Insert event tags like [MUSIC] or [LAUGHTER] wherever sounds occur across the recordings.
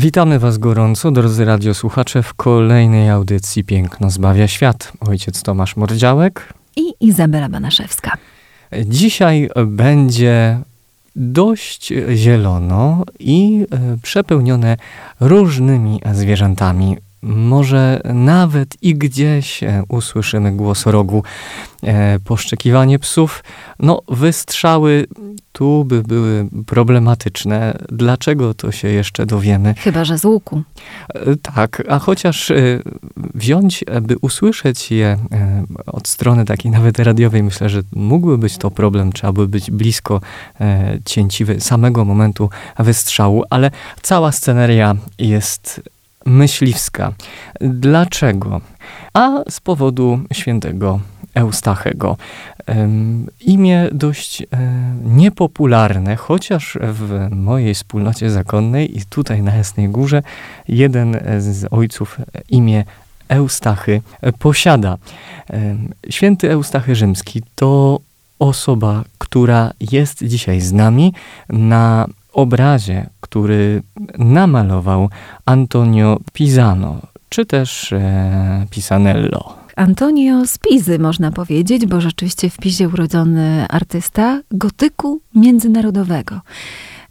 Witamy Was gorąco, drodzy radiosłuchacze, w kolejnej audycji Piękno zbawia świat. Ojciec Tomasz Mordziałek i Izabela Banaszewska. Dzisiaj będzie dość zielono i e, przepełnione różnymi zwierzętami może nawet i gdzieś e, usłyszymy głos rogu, e, poszczekiwanie psów. No, wystrzały tu by były problematyczne. Dlaczego to się jeszcze dowiemy? Chyba, że z łuku. E, tak, a chociaż wziąć, by usłyszeć je od strony takiej nawet radiowej, myślę, że mógłby być to problem, trzeba by być blisko cięciwy samego momentu wystrzału, ale cała sceneria jest myśliwska. Dlaczego? A z powodu świętego Eustachego. Imię dość e, niepopularne, chociaż w mojej wspólnocie zakonnej i tutaj na Jasnej Górze jeden z ojców imię Eustachy posiada. Święty Eustachy Rzymski to osoba, która jest dzisiaj z nami na obrazie, który namalował Antonio Pisano, czy też e, Pisanello. Antonio z Pizy, można powiedzieć, bo rzeczywiście w Pizie urodzony artysta gotyku międzynarodowego.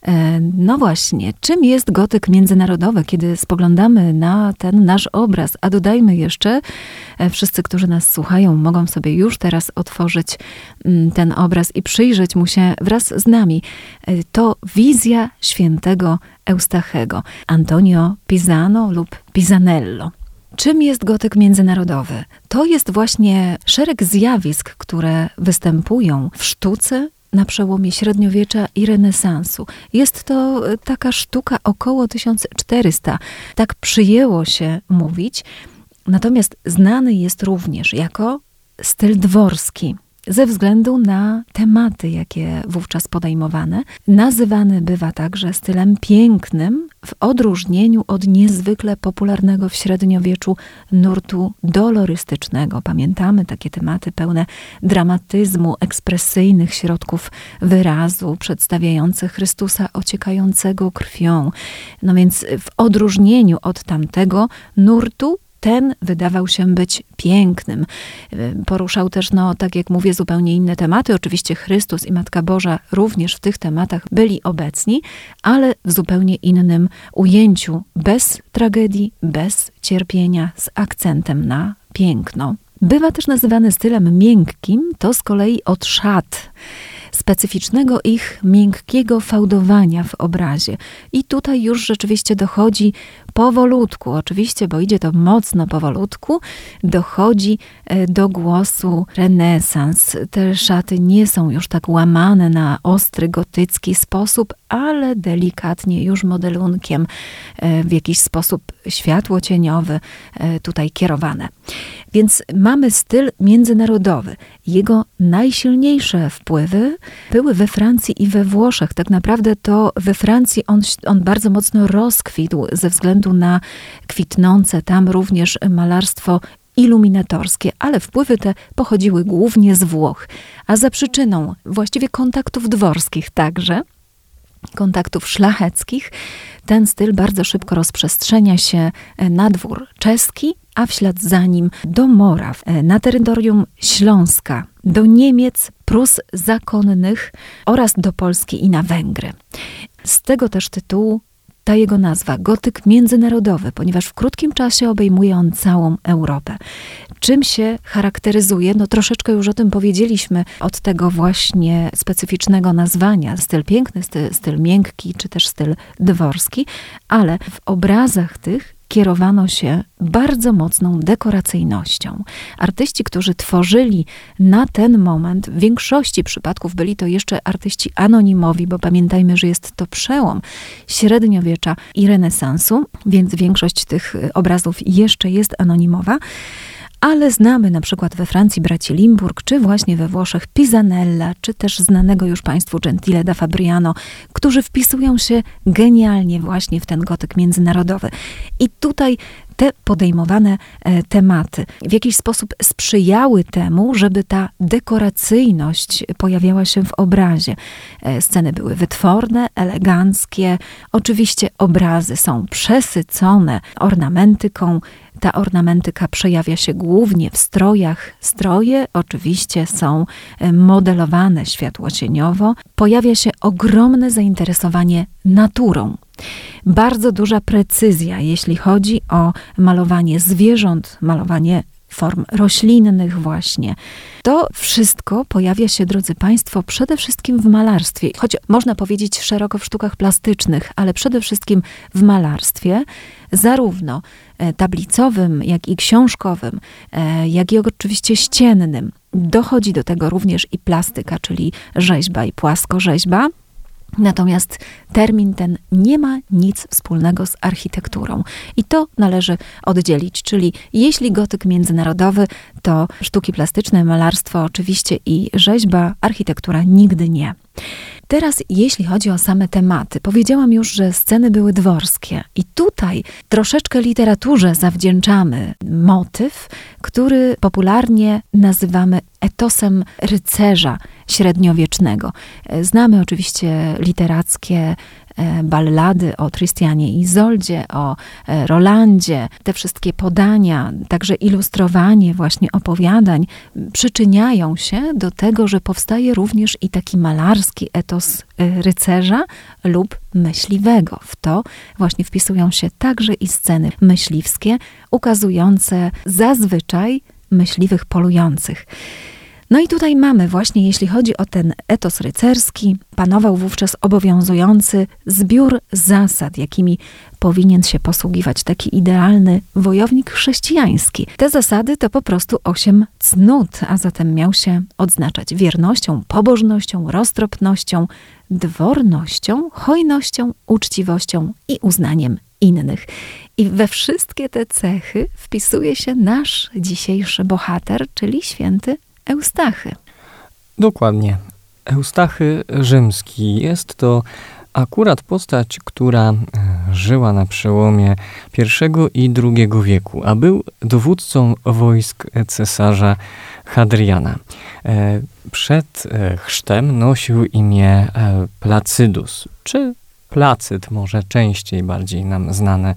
E, no właśnie, czym jest gotyk międzynarodowy, kiedy spoglądamy na ten nasz obraz? A dodajmy jeszcze, e, wszyscy, którzy nas słuchają, mogą sobie już teraz otworzyć mm, ten obraz i przyjrzeć mu się wraz z nami. E, to wizja świętego Eustachego, Antonio Pisano lub Pisanello. Czym jest gotyk międzynarodowy? To jest właśnie szereg zjawisk, które występują w sztuce na przełomie średniowiecza i renesansu. Jest to e, taka sztuka około 1400. Tak przyjęło się mówić. Natomiast znany jest również jako styl dworski ze względu na tematy, jakie wówczas podejmowane. Nazywany bywa także stylem pięknym, w odróżnieniu od niezwykle popularnego w średniowieczu nurtu dolorystycznego. Pamiętamy takie tematy pełne dramatyzmu, ekspresyjnych środków wyrazu, przedstawiające Chrystusa ociekającego krwią. No więc w odróżnieniu od tamtego nurtu ten wydawał się być pięknym. Poruszał też, no, tak jak mówię, zupełnie inne tematy. Oczywiście Chrystus i Matka Boża również w tych tematach byli obecni, ale w zupełnie innym ujęciu, bez tragedii, bez cierpienia, z akcentem na piękno. Bywa też nazywany stylem miękkim, to z kolei od szat specyficznego ich miękkiego fałdowania w obrazie. I tutaj już rzeczywiście dochodzi powolutku, oczywiście, bo idzie to mocno powolutku, dochodzi e, do głosu renesans. Te szaty nie są już tak łamane na ostry, gotycki sposób, ale delikatnie już modelunkiem e, w jakiś sposób światło-cieniowy e, tutaj kierowane. Więc mamy styl międzynarodowy. Jego najsilniejsze wpływy były we Francji i we Włoszech. Tak naprawdę to we Francji on, on bardzo mocno rozkwitł ze względu na kwitnące tam również malarstwo iluminatorskie, ale wpływy te pochodziły głównie z Włoch, a za przyczyną właściwie kontaktów dworskich także, kontaktów szlacheckich, ten styl bardzo szybko rozprzestrzenia się na dwór czeski, a w ślad za nim do Moraw, na terytorium Śląska, do Niemiec, Prus zakonnych oraz do Polski i na Węgry. Z tego też tytułu ta jego nazwa, gotyk międzynarodowy, ponieważ w krótkim czasie obejmuje on całą Europę. Czym się charakteryzuje? No troszeczkę już o tym powiedzieliśmy, od tego właśnie specyficznego nazwania, styl piękny, styl, styl miękki, czy też styl dworski, ale w obrazach tych kierowano się bardzo mocną dekoracyjnością. Artyści, którzy tworzyli na ten moment, w większości przypadków byli to jeszcze artyści anonimowi, bo pamiętajmy, że jest to przełom średniowiecza i renesansu, więc większość tych obrazów jeszcze jest anonimowa ale znamy na przykład we Francji braci Limburg, czy właśnie we Włoszech Pisanella, czy też znanego już Państwu Gentile da Fabriano, którzy wpisują się genialnie właśnie w ten gotyk międzynarodowy. I tutaj te podejmowane e, tematy w jakiś sposób sprzyjały temu, żeby ta dekoracyjność pojawiała się w obrazie. E, sceny były wytworne, eleganckie. Oczywiście obrazy są przesycone ornamentyką, ta ornamentyka przejawia się głównie w strojach. Stroje oczywiście są e, modelowane światłocieniowo. Pojawia się ogromne zainteresowanie naturą. Bardzo duża precyzja, jeśli chodzi o malowanie zwierząt, malowanie form roślinnych właśnie. To wszystko pojawia się, drodzy Państwo, przede wszystkim w malarstwie, choć można powiedzieć szeroko w sztukach plastycznych, ale przede wszystkim w malarstwie, zarówno e, tablicowym, jak i książkowym, e, jak i oczywiście ściennym. Dochodzi do tego również i plastyka, czyli rzeźba i płaskorzeźba. Natomiast termin ten nie ma nic wspólnego z architekturą. I to należy oddzielić, czyli jeśli gotyk międzynarodowy, to sztuki plastyczne, malarstwo oczywiście i rzeźba, architektura nigdy nie. Teraz, jeśli chodzi o same tematy, powiedziałam już, że sceny były dworskie, i tutaj troszeczkę literaturze zawdzięczamy motyw, który popularnie nazywamy etosem rycerza średniowiecznego. Znamy oczywiście literackie ballady o Trystianie i Izoldzie, o e, Rolandzie, te wszystkie podania, także ilustrowanie właśnie opowiadań przyczyniają się do tego, że powstaje również i taki malarski etos e, rycerza lub myśliwego. W to właśnie wpisują się także i sceny myśliwskie, ukazujące zazwyczaj myśliwych polujących. No i tutaj mamy właśnie, jeśli chodzi o ten etos rycerski, panował wówczas obowiązujący zbiór zasad, jakimi powinien się posługiwać taki idealny wojownik chrześcijański. Te zasady to po prostu osiem cnót, a zatem miał się odznaczać wiernością, pobożnością, roztropnością, dwornością, hojnością, uczciwością i uznaniem innych. I we wszystkie te cechy wpisuje się nasz dzisiejszy bohater, czyli święty Eustachy. Dokładnie. Eustachy Rzymski jest to akurat postać, która e, żyła na przełomie I i II wieku, a był dowódcą wojsk cesarza Hadriana. E, przed e, chrztem nosił imię Placydus, czy Placyt, może częściej, bardziej nam znane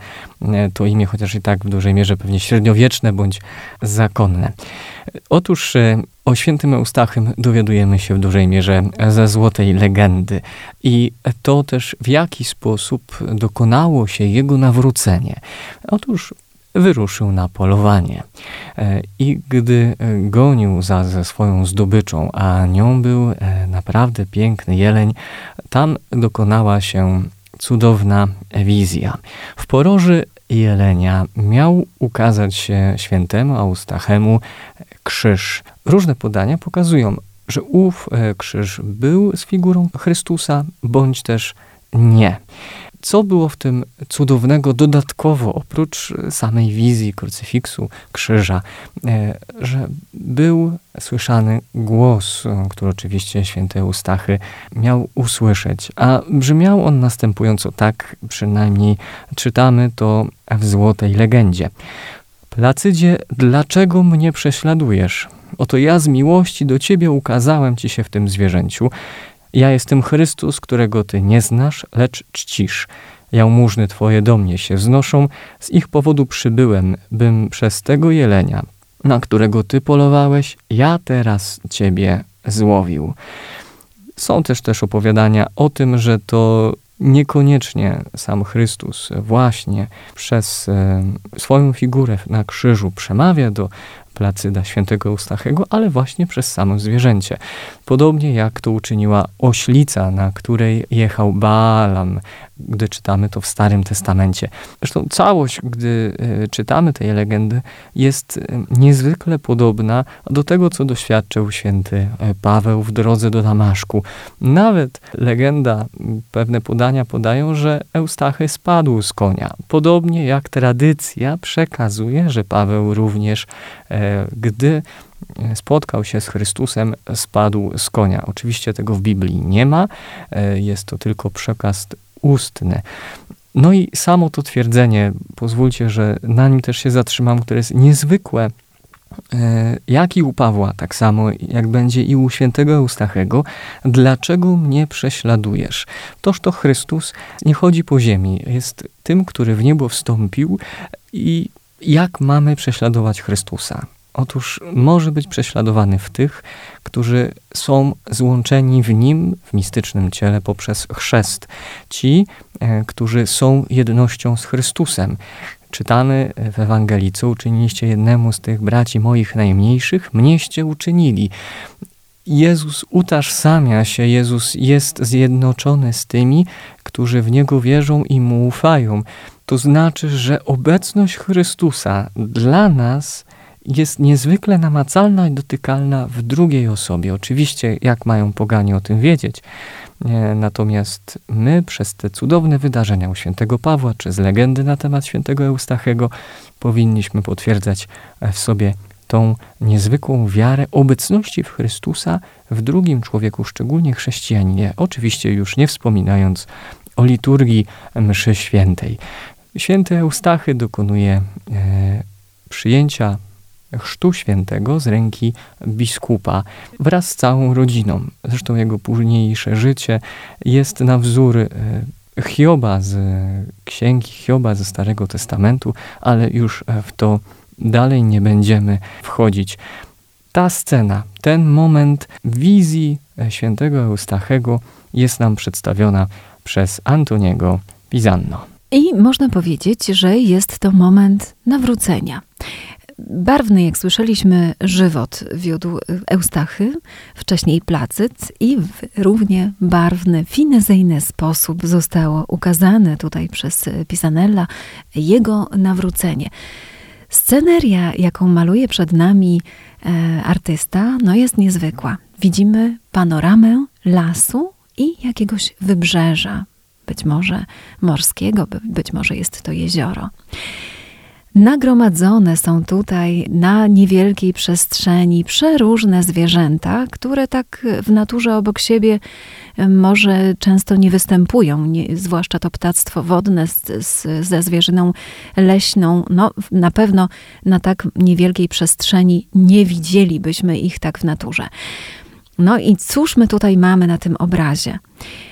to imię, chociaż i tak w dużej mierze pewnie średniowieczne bądź zakonne. Otóż o świętym Eustachym dowiadujemy się w dużej mierze ze złotej legendy i to też w jaki sposób dokonało się jego nawrócenie. Otóż wyruszył na polowanie. E, I gdy gonił za ze swoją zdobyczą, a nią był e, naprawdę piękny jeleń, tam dokonała się cudowna wizja. W poroży jelenia miał ukazać się świętemu Eustachemu krzyż. Różne podania pokazują, że ów e, krzyż był z figurą Chrystusa, bądź też nie. Co było w tym cudownego dodatkowo, oprócz samej wizji krucyfiksu, krzyża, e, że był słyszany głos, który oczywiście święty Eustachy miał usłyszeć, a brzmiał on następująco tak, przynajmniej czytamy to w złotej legendzie. Placydzie, dlaczego mnie prześladujesz? Oto ja z miłości do ciebie ukazałem ci się w tym zwierzęciu. Ja jestem Chrystus, którego ty nie znasz, lecz czcisz. Jałmużny twoje do mnie się wznoszą, z ich powodu przybyłem, bym przez tego jelenia, na którego ty polowałeś, ja teraz ciebie złowił. Są też też opowiadania o tym, że to niekoniecznie sam Chrystus właśnie przez e, swoją figurę na krzyżu przemawia do placyda świętego Eustachego, ale właśnie przez samo zwierzęcie. Podobnie jak to uczyniła oślica, na której jechał Baalam, gdy czytamy to w Starym Testamencie. Zresztą całość, gdy e, czytamy tej legendy, jest e, niezwykle podobna do tego, co doświadczył święty e, Paweł w drodze do Damaszku. Nawet legenda, pewne podania podają, że Eustachy spadł z konia. Podobnie jak tradycja przekazuje, że Paweł również, gdy spotkał się z Chrystusem, spadł z konia. Oczywiście tego w Biblii nie ma, jest to tylko przekaz ustny. No i samo to twierdzenie, pozwólcie, że na nim też się zatrzymam, które jest niezwykłe, e, jak i u Pawła, tak samo jak będzie i u świętego Eustachego, dlaczego mnie prześladujesz? Toż to Chrystus nie chodzi po ziemi, jest tym, który w niebo wstąpił i jak mamy prześladować Chrystusa? Otóż może być prześladowany w tych, którzy są złączeni w nim, w mistycznym ciele, poprzez chrzest. Ci, e, którzy są jednością z Chrystusem. Czytamy w Ewangelii, co uczyniliście jednemu z tych braci moich najmniejszych, mnieście uczynili. Jezus utożsamia się, Jezus jest zjednoczony z tymi, którzy w Niego wierzą i Mu ufają. To znaczy, że obecność Chrystusa dla nas jest niezwykle namacalna i dotykalna w drugiej osobie. Oczywiście, jak mają poganie o tym wiedzieć? Natomiast my przez te cudowne wydarzenia u świętego Pawła, czy z legendy na temat świętego Eustachego, powinniśmy potwierdzać w sobie tą niezwykłą wiarę obecności w Chrystusa w drugim człowieku, szczególnie chrześcijaninie. Oczywiście już nie wspominając o liturgii mszy świętej. Święty Eustachy dokonuje e, przyjęcia chrztu świętego z ręki biskupa wraz z całą rodziną. Zresztą jego późniejsze życie jest na wzór e, Hioba z księgi Hioba ze Starego Testamentu, ale już w to dalej nie będziemy wchodzić. Ta scena, ten moment wizji e, świętego Eustachego jest nam przedstawiona przez Antoniego Pizanno. I można powiedzieć, że jest to moment nawrócenia. Barwny, jak słyszeliśmy, żywot wiódł Eustachy, wcześniej Placyt i w równie barwny, finezyjny sposób zostało ukazane tutaj przez Pisanella jego nawrócenie. Sceneria, jaką maluje przed nami e, artysta, no jest niezwykła. Widzimy panoramę lasu i jakiegoś wybrzeża, być może morskiego, być może jest to jezioro. Nagromadzone są tutaj na niewielkiej przestrzeni przeróżne zwierzęta, które tak w naturze obok siebie może często nie występują, nie, zwłaszcza to ptactwo wodne z, z, ze zwierzyną leśną. No, na pewno na tak niewielkiej przestrzeni nie widzielibyśmy ich tak w naturze. No i cóż my tutaj mamy na tym obrazie?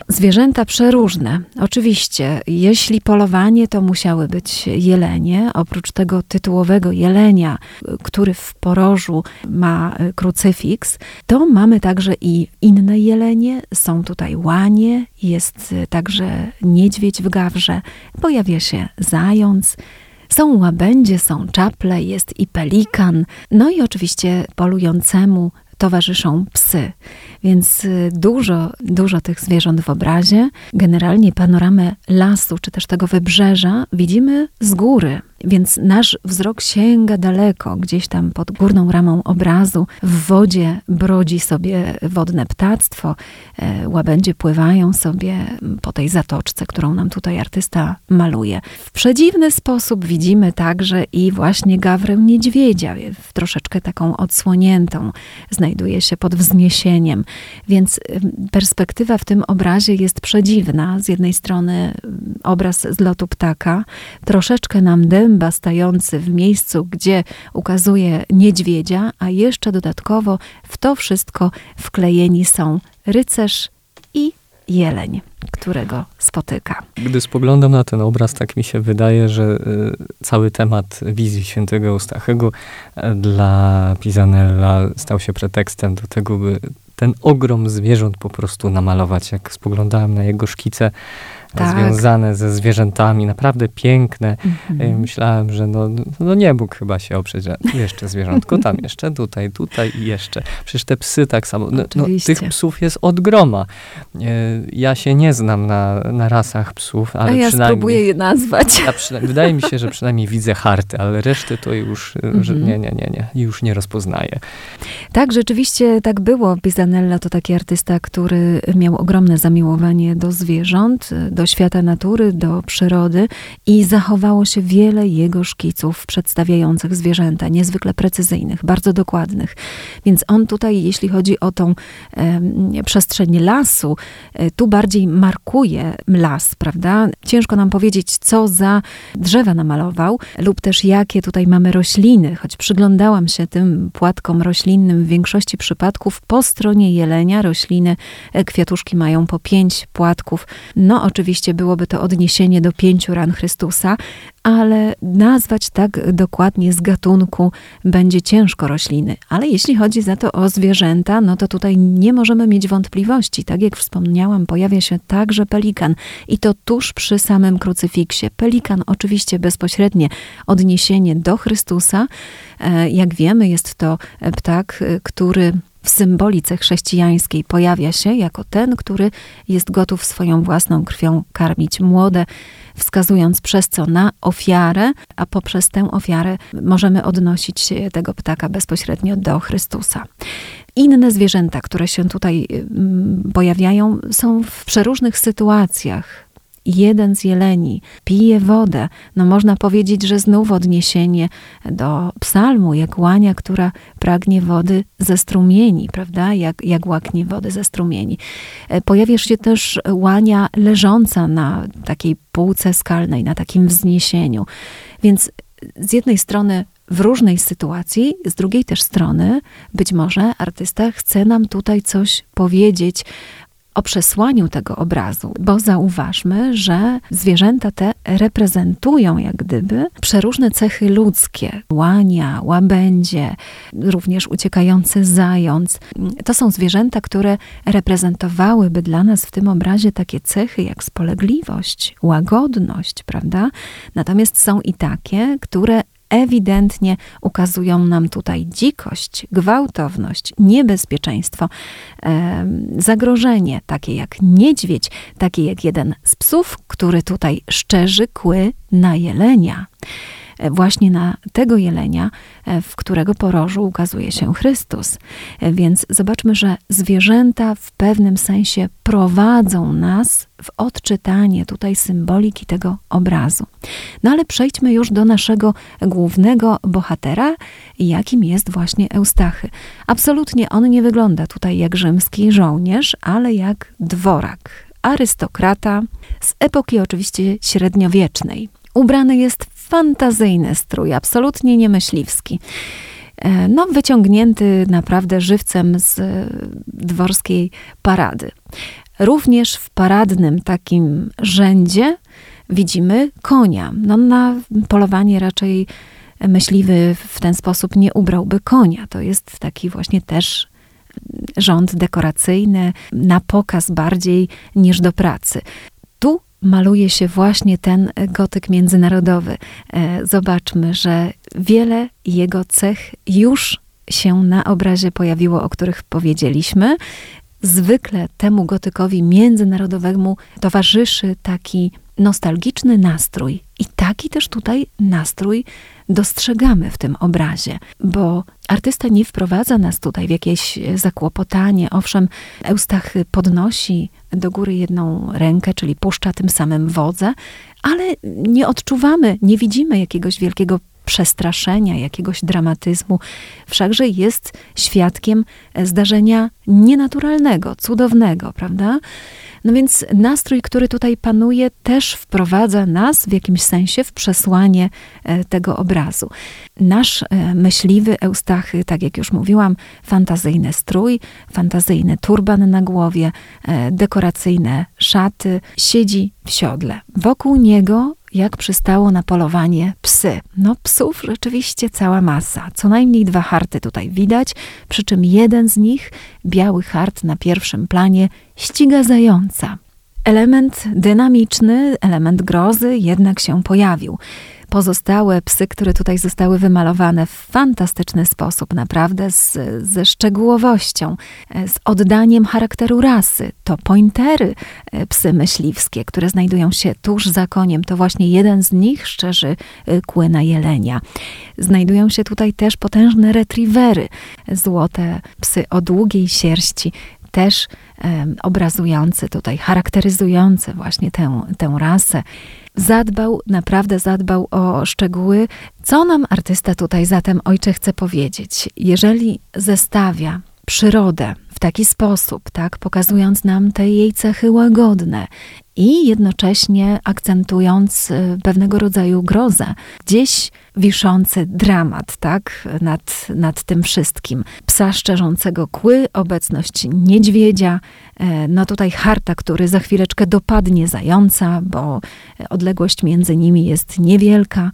Zwierzęta przeróżne. Oczywiście, jeśli polowanie, to musiały być jelenie. Oprócz tego tytułowego jelenia, który w porożu ma krucyfiks, to mamy także i inne jelenie. Są tutaj łanie, jest także niedźwiedź w gawrze, pojawia się zając. Są łabędzie, są czaple, jest i pelikan. No i oczywiście polującemu towarzyszą psy. Więc y, dużo, dużo tych zwierząt w obrazie. Generalnie panoramę lasu, czy też tego wybrzeża widzimy z góry. Więc nasz wzrok sięga daleko, gdzieś tam pod górną ramą obrazu. W wodzie brodzi sobie wodne ptactwo, e, łabędzie pływają sobie po tej zatoczce, którą nam tutaj artysta maluje. W przedziwny sposób widzimy także i właśnie gawrę niedźwiedzia, troszeczkę taką odsłoniętą. Znajduje się pod wzniesieniem, więc perspektywa w tym obrazie jest przedziwna. Z jednej strony obraz z lotu ptaka, troszeczkę nam dym dęba stający w miejscu, gdzie ukazuje niedźwiedzia, a jeszcze dodatkowo w to wszystko wklejeni są rycerz i jeleń, którego spotyka. Gdy spoglądam na ten obraz, tak mi się wydaje, że y, cały temat wizji świętego Eustachego y, dla Pisanella stał się pretekstem do tego, by ten ogrom zwierząt po prostu namalować. Jak spoglądałem na jego szkice, tak. związane ze zwierzętami, naprawdę piękne. Mhm. Myślałem, że no, no nie mógł chyba się oprzeć, że jeszcze zwierzątko, tam [LAUGHS] jeszcze, tutaj, tutaj i jeszcze. Przecież te psy tak samo. No, no, tych psów jest od groma. E, ja się nie znam na, na rasach psów, ale A ja przynajmniej... spróbuję je nazwać. Ja wydaje mi się, że przynajmniej widzę harty, ale reszty to już, mhm. że nie, nie, nie, nie, już nie rozpoznaję. Tak, rzeczywiście tak było. Pisanella to taki artysta, który miał ogromne zamiłowanie do zwierząt, do świata natury, do przyrody i zachowało się wiele jego szkiców przedstawiających zwierzęta, niezwykle precyzyjnych, bardzo dokładnych. Więc on tutaj, jeśli chodzi o tą e, przestrzeń lasu, e, tu bardziej markuje las, prawda? Ciężko nam powiedzieć, co za drzewa namalował, lub też jakie tutaj mamy rośliny, choć przyglądałam się tym płatkom roślinnym w większości przypadków po stronie jelenia rośliny, e, kwiatuszki mają po pięć płatków. No oczywiście oczywiście byłoby to odniesienie do pięciu ran Chrystusa, ale nazwać tak dokładnie z gatunku będzie ciężko rośliny. Ale jeśli chodzi za to o zwierzęta, no to tutaj nie możemy mieć wątpliwości. Tak jak wspomniałam, pojawia się także pelikan i to tuż przy samym krucyfiksie. Pelikan oczywiście bezpośrednie odniesienie do Chrystusa. E, jak wiemy, jest to ptak, e, który w symbolice chrześcijańskiej pojawia się jako ten, który jest gotów swoją własną krwią karmić młode, wskazując przez co na ofiarę, a poprzez tę ofiarę możemy odnosić się tego ptaka bezpośrednio do Chrystusa. Inne zwierzęta, które się tutaj mm, pojawiają, są w przeróżnych sytuacjach jeden z jeleni pije wodę, no można powiedzieć, że znów odniesienie do psalmu, jak łania, która pragnie wody ze strumieni, prawda? Jak, jak łaknie wody ze strumieni. E, pojawia się też łania leżąca na takiej półce skalnej, na takim wzniesieniu. Więc z jednej strony w różnej sytuacji, z drugiej też strony być może artysta chce nam tutaj coś powiedzieć o przesłaniu tego obrazu, bo zauważmy, że zwierzęta te reprezentują jak gdyby przeróżne cechy ludzkie. Łania, łabędzie, również uciekający zając. To są zwierzęta, które reprezentowałyby dla nas w tym obrazie takie cechy jak spolegliwość, łagodność, prawda? Natomiast są i takie, które ewidentnie ukazują nam tutaj dzikość, gwałtowność, niebezpieczeństwo, zagrożenie, takie jak niedźwiedź, takie jak jeden z psów, który tutaj szczerzy kły na jelenia właśnie na tego jelenia, e, w którego porożu ukazuje się Chrystus. E, więc zobaczmy, że zwierzęta w pewnym sensie prowadzą nas w odczytanie tutaj symboliki tego obrazu. No ale przejdźmy już do naszego głównego bohatera, jakim jest właśnie Eustachy. Absolutnie on nie wygląda tutaj jak rzymski żołnierz, ale jak dworak, arystokrata z epoki oczywiście średniowiecznej. Ubrany jest fantazyjny strój, absolutnie niemyśliwski. E, no, wyciągnięty naprawdę żywcem z dworskiej parady. Również w paradnym takim rzędzie widzimy konia. No, na polowanie raczej myśliwy w ten sposób nie ubrałby konia. To jest taki właśnie też rząd dekoracyjny, na pokaz bardziej niż do pracy. Maluje się właśnie ten gotyk międzynarodowy. E, zobaczmy, że wiele jego cech już się na obrazie pojawiło, o których powiedzieliśmy. Zwykle temu gotykowi międzynarodowemu towarzyszy taki nostalgiczny nastrój. I taki też tutaj nastrój dostrzegamy w tym obrazie, bo artysta nie wprowadza nas tutaj w jakieś zakłopotanie. Owszem, Eustach podnosi do góry jedną rękę, czyli puszcza tym samym wodze, ale nie odczuwamy, nie widzimy jakiegoś wielkiego przestraszenia, jakiegoś dramatyzmu. Wszakże jest świadkiem zdarzenia nienaturalnego, cudownego, prawda? No więc nastrój, który tutaj panuje, też wprowadza nas w jakimś sensie w przesłanie e, tego obrazu. Nasz e, myśliwy Eustachy, tak jak już mówiłam, fantazyjny strój, fantazyjny turban na głowie, e, dekoracyjne szaty, siedzi w siodle. Wokół niego jak przystało na polowanie psy. No psów rzeczywiście cała masa. Co najmniej dwa harty tutaj widać, przy czym jeden z nich, biały hart na pierwszym planie ściga zająca. Element dynamiczny, element grozy jednak się pojawił pozostałe psy, które tutaj zostały wymalowane w fantastyczny sposób, naprawdę z, ze szczegółowością, e, z oddaniem charakteru rasy. To pointery, e, psy myśliwskie, które znajdują się tuż za koniem. To właśnie jeden z nich szczerzy e, kły na jelenia. Znajdują się tutaj też potężne retrievery, złote psy o długiej sierści, też obrazujący tutaj, charakteryzujący właśnie tę, tę rasę. Zadbał, naprawdę zadbał o szczegóły. Co nam artysta tutaj zatem, ojcze, chce powiedzieć? Jeżeli zestawia przyrodę taki sposób, tak, pokazując nam te jej cechy łagodne i jednocześnie akcentując y, pewnego rodzaju grozę, gdzieś wiszący dramat, tak, nad, nad tym wszystkim. Psa szczerzącego kły, obecność niedźwiedzia, e, no tutaj harta, który za chwileczkę dopadnie zająca, bo odległość między nimi jest niewielka.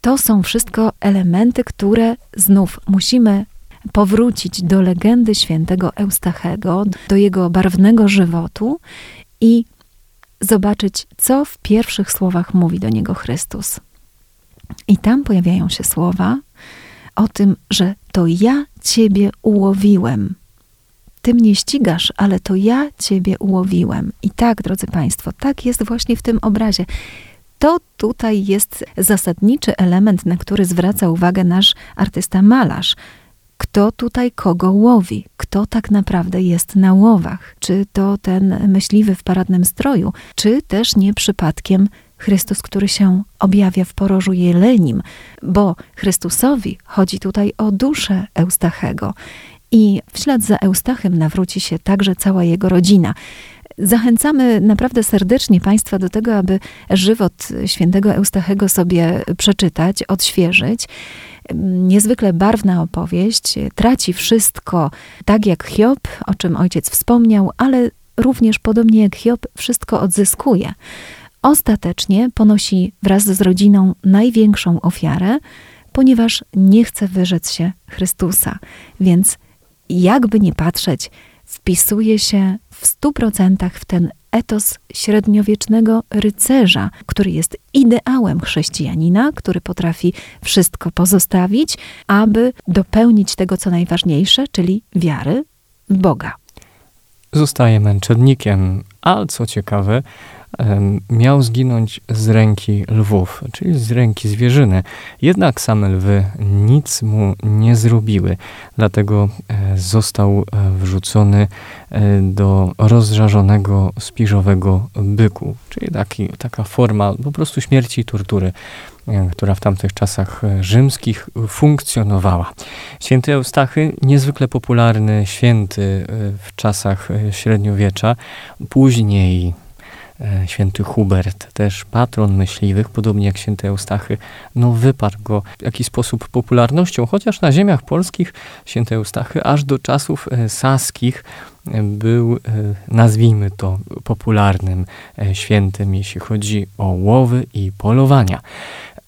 To są wszystko elementy, które znów musimy powrócić do legendy świętego Eustachego, do jego barwnego żywotu i zobaczyć, co w pierwszych słowach mówi do niego Chrystus. I tam pojawiają się słowa o tym, że to ja ciebie ułowiłem. Ty mnie ścigasz, ale to ja ciebie ułowiłem. I tak, drodzy Państwo, tak jest właśnie w tym obrazie. To tutaj jest zasadniczy element, na który zwraca uwagę nasz artysta malarz. Kto tutaj kogo łowi? Kto tak naprawdę jest na łowach? Czy to ten myśliwy w paradnym stroju, czy też nie przypadkiem Chrystus, który się objawia w porożu jelenim, bo Chrystusowi chodzi tutaj o duszę Eustachego. I w ślad za Eustachem nawróci się także cała jego rodzina. Zachęcamy naprawdę serdecznie Państwa do tego, aby żywot świętego Eustachego sobie przeczytać, odświeżyć. Niezwykle barwna opowieść, traci wszystko, tak jak Hiob, o czym ojciec wspomniał, ale również podobnie jak Hiob, wszystko odzyskuje. Ostatecznie ponosi wraz z rodziną największą ofiarę, ponieważ nie chce wyrzec się Chrystusa. Więc jakby nie patrzeć, wpisuje się w stu procentach w ten etos średniowiecznego rycerza, który jest ideałem chrześcijanina, który potrafi wszystko pozostawić, aby dopełnić tego, co najważniejsze, czyli wiary w Boga. Zostaje męczennikiem, a co ciekawe, miał zginąć z ręki lwów, czyli z ręki zwierzyny. Jednak same lwy nic mu nie zrobiły, dlatego e, został e, wrzucony e, do rozżarzonego spiżowego byku, czyli taki, taka forma po prostu śmierci i tortury która w tamtych czasach rzymskich funkcjonowała. Święty Eustachy, niezwykle popularny święty w czasach średniowiecza, później święty Hubert, też patron myśliwych, podobnie jak święty Eustachy, no wyparł go w jakiś sposób popularnością, chociaż na ziemiach polskich święty Eustachy aż do czasów e, saskich e, był, nazwijmy to, popularnym świętym, jeśli chodzi o łowy i polowania.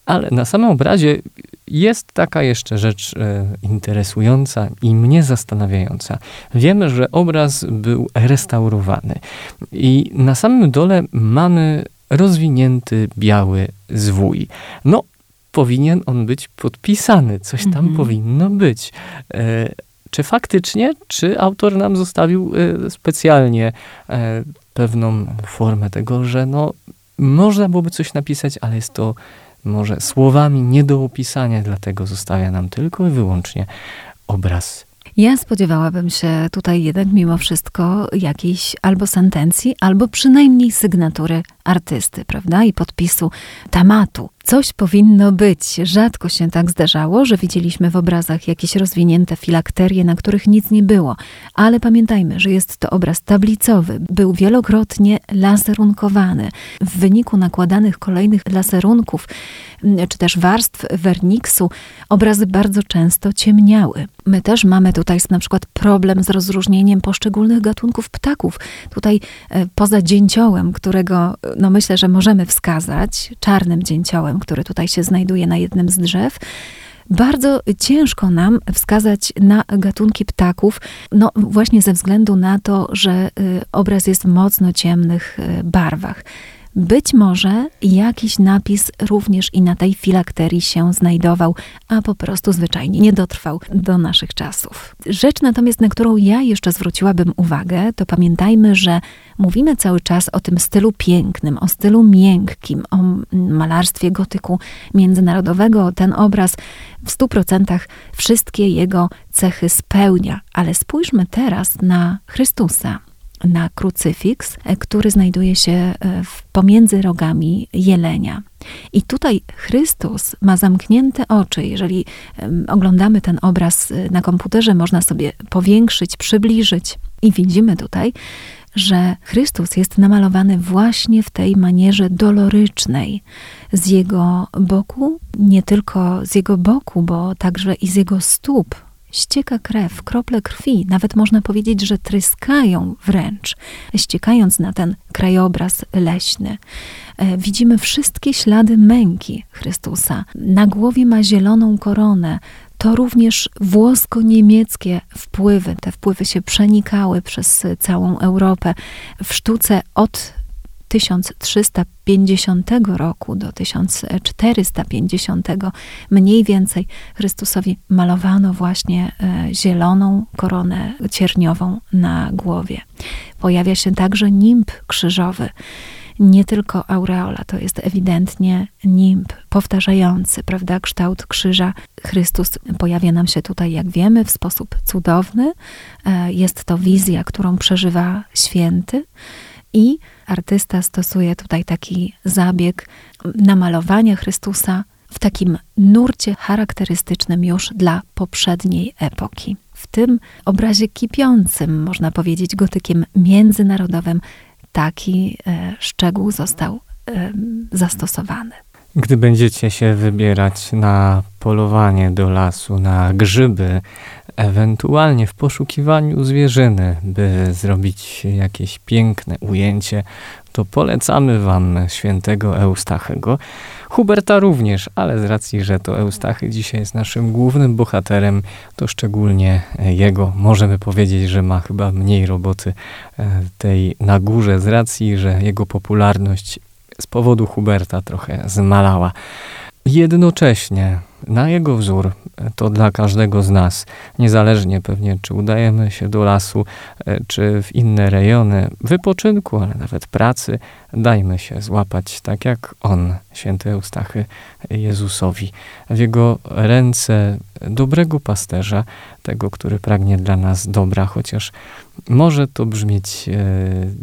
Ale na samym obrazie jest taka jeszcze rzecz e, interesująca i mnie zastanawiająca. Wiemy, że obraz był restaurowany i na samym dole mamy rozwinięty biały zwój. No, powinien on być podpisany, coś tam mhm. powinno być. E, czy faktycznie, czy autor nam zostawił e, specjalnie pewną formę tego, że no, można byłoby coś napisać, ale jest to może słowami nie do opisania, dlatego zostawia nam tylko i wyłącznie obraz. Ja spodziewałabym się tutaj jednak mimo wszystko jakiejś albo sentencji, albo przynajmniej sygnatury artysty, prawda? I podpisu tematu. Coś powinno być. Rzadko się tak zdarzało, że widzieliśmy w obrazach jakieś rozwinięte filakterie, na których nic nie było. Ale pamiętajmy, że jest to obraz tablicowy. Był wielokrotnie laserunkowany. W wyniku nakładanych kolejnych laserunków, mm, czy też warstw werniksu, obrazy bardzo często ciemniały. My też mamy tutaj na przykład problem z rozróżnieniem poszczególnych gatunków ptaków. Tutaj e, poza dzięciołem, którego no myślę, że możemy wskazać, czarnym dzięciołem, który tutaj się znajduje na jednym z drzew, Bardzo ciężko nam wskazać na gatunki ptaków, no właśnie ze względu na to, że y, obraz jest w mocno ciemnych barwach. Być może jakiś napis również i na tej filakterii się znajdował, a po prostu zwyczajnie nie dotrwał do naszych czasów. Rzecz natomiast, na którą ja jeszcze zwróciłabym uwagę, to pamiętajmy, że mówimy cały czas o tym stylu pięknym, o stylu miękkim, o malarstwie gotyku międzynarodowego. Ten obraz w stu procentach wszystkie jego cechy spełnia, ale spójrzmy teraz na Chrystusa na krucyfiks, e, który znajduje się e, pomiędzy rogami jelenia. I tutaj Chrystus ma zamknięte oczy. Jeżeli oglądamy ten obraz e, na komputerze, można sobie powiększyć, przybliżyć. I widzimy tutaj, że Chrystus jest namalowany właśnie w tej manierze dolorycznej. Z jego boku, nie tylko z jego boku, bo także i z jego stóp ścieka krew, krople krwi, nawet można powiedzieć, że tryskają wręcz, ściekając na ten krajobraz leśny. E, widzimy wszystkie ślady męki Chrystusa. Na głowie ma zieloną koronę, to również włosko-niemieckie wpływy. Te wpływy się przenikały przez całą Europę. W sztuce od 1350 roku do 1450 mniej więcej Chrystusowi malowano właśnie e, zieloną koronę cierniową na głowie. Pojawia się także nimb krzyżowy nie tylko aureola, to jest ewidentnie nimb powtarzający, prawda, kształt krzyża. Chrystus pojawia nam się tutaj, jak wiemy, w sposób cudowny. E, jest to wizja, którą przeżywa święty. I artysta stosuje tutaj taki zabieg namalowania Chrystusa w takim nurcie charakterystycznym już dla poprzedniej epoki. W tym obrazie kipiącym, można powiedzieć, gotykiem międzynarodowym, taki e, szczegół został e, zastosowany. Gdy będziecie się wybierać na polowanie do lasu, na grzyby, ewentualnie w poszukiwaniu zwierzyny, by zrobić jakieś piękne ujęcie, to polecamy Wam świętego Eustachego. Huberta również, ale z racji, że to Eustachy dzisiaj jest naszym głównym bohaterem, to szczególnie jego możemy powiedzieć, że ma chyba mniej roboty e, tej na górze, z racji, że jego popularność z powodu Huberta trochę zmalała. Jednocześnie na jego wzór to dla każdego z nas, niezależnie pewnie czy udajemy się do lasu, e, czy w inne rejony wypoczynku, ale nawet pracy, dajmy się złapać tak jak on, święty Eustachy Jezusowi. W jego ręce dobrego pasterza, tego, który pragnie dla nas dobra, chociaż może to brzmieć e,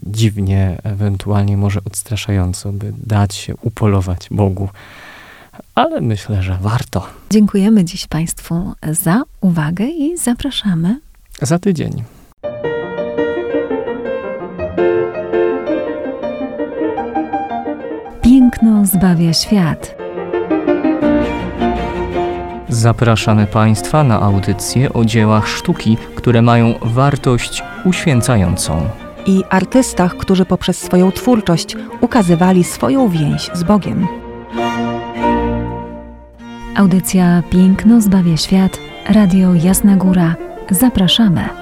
dziwnie, ewentualnie może odstraszająco, by dać się upolować Bogu ale myślę, że warto. Dziękujemy dziś Państwu za uwagę i zapraszamy za tydzień. Piękno zbawia świat. Zapraszamy Państwa na audycję o dziełach sztuki, które mają wartość uświęcającą. I artystach, którzy poprzez swoją twórczość ukazywali swoją więź z Bogiem. Audycja Piękno zbawia świat. Radio Jasna Góra. Zapraszamy.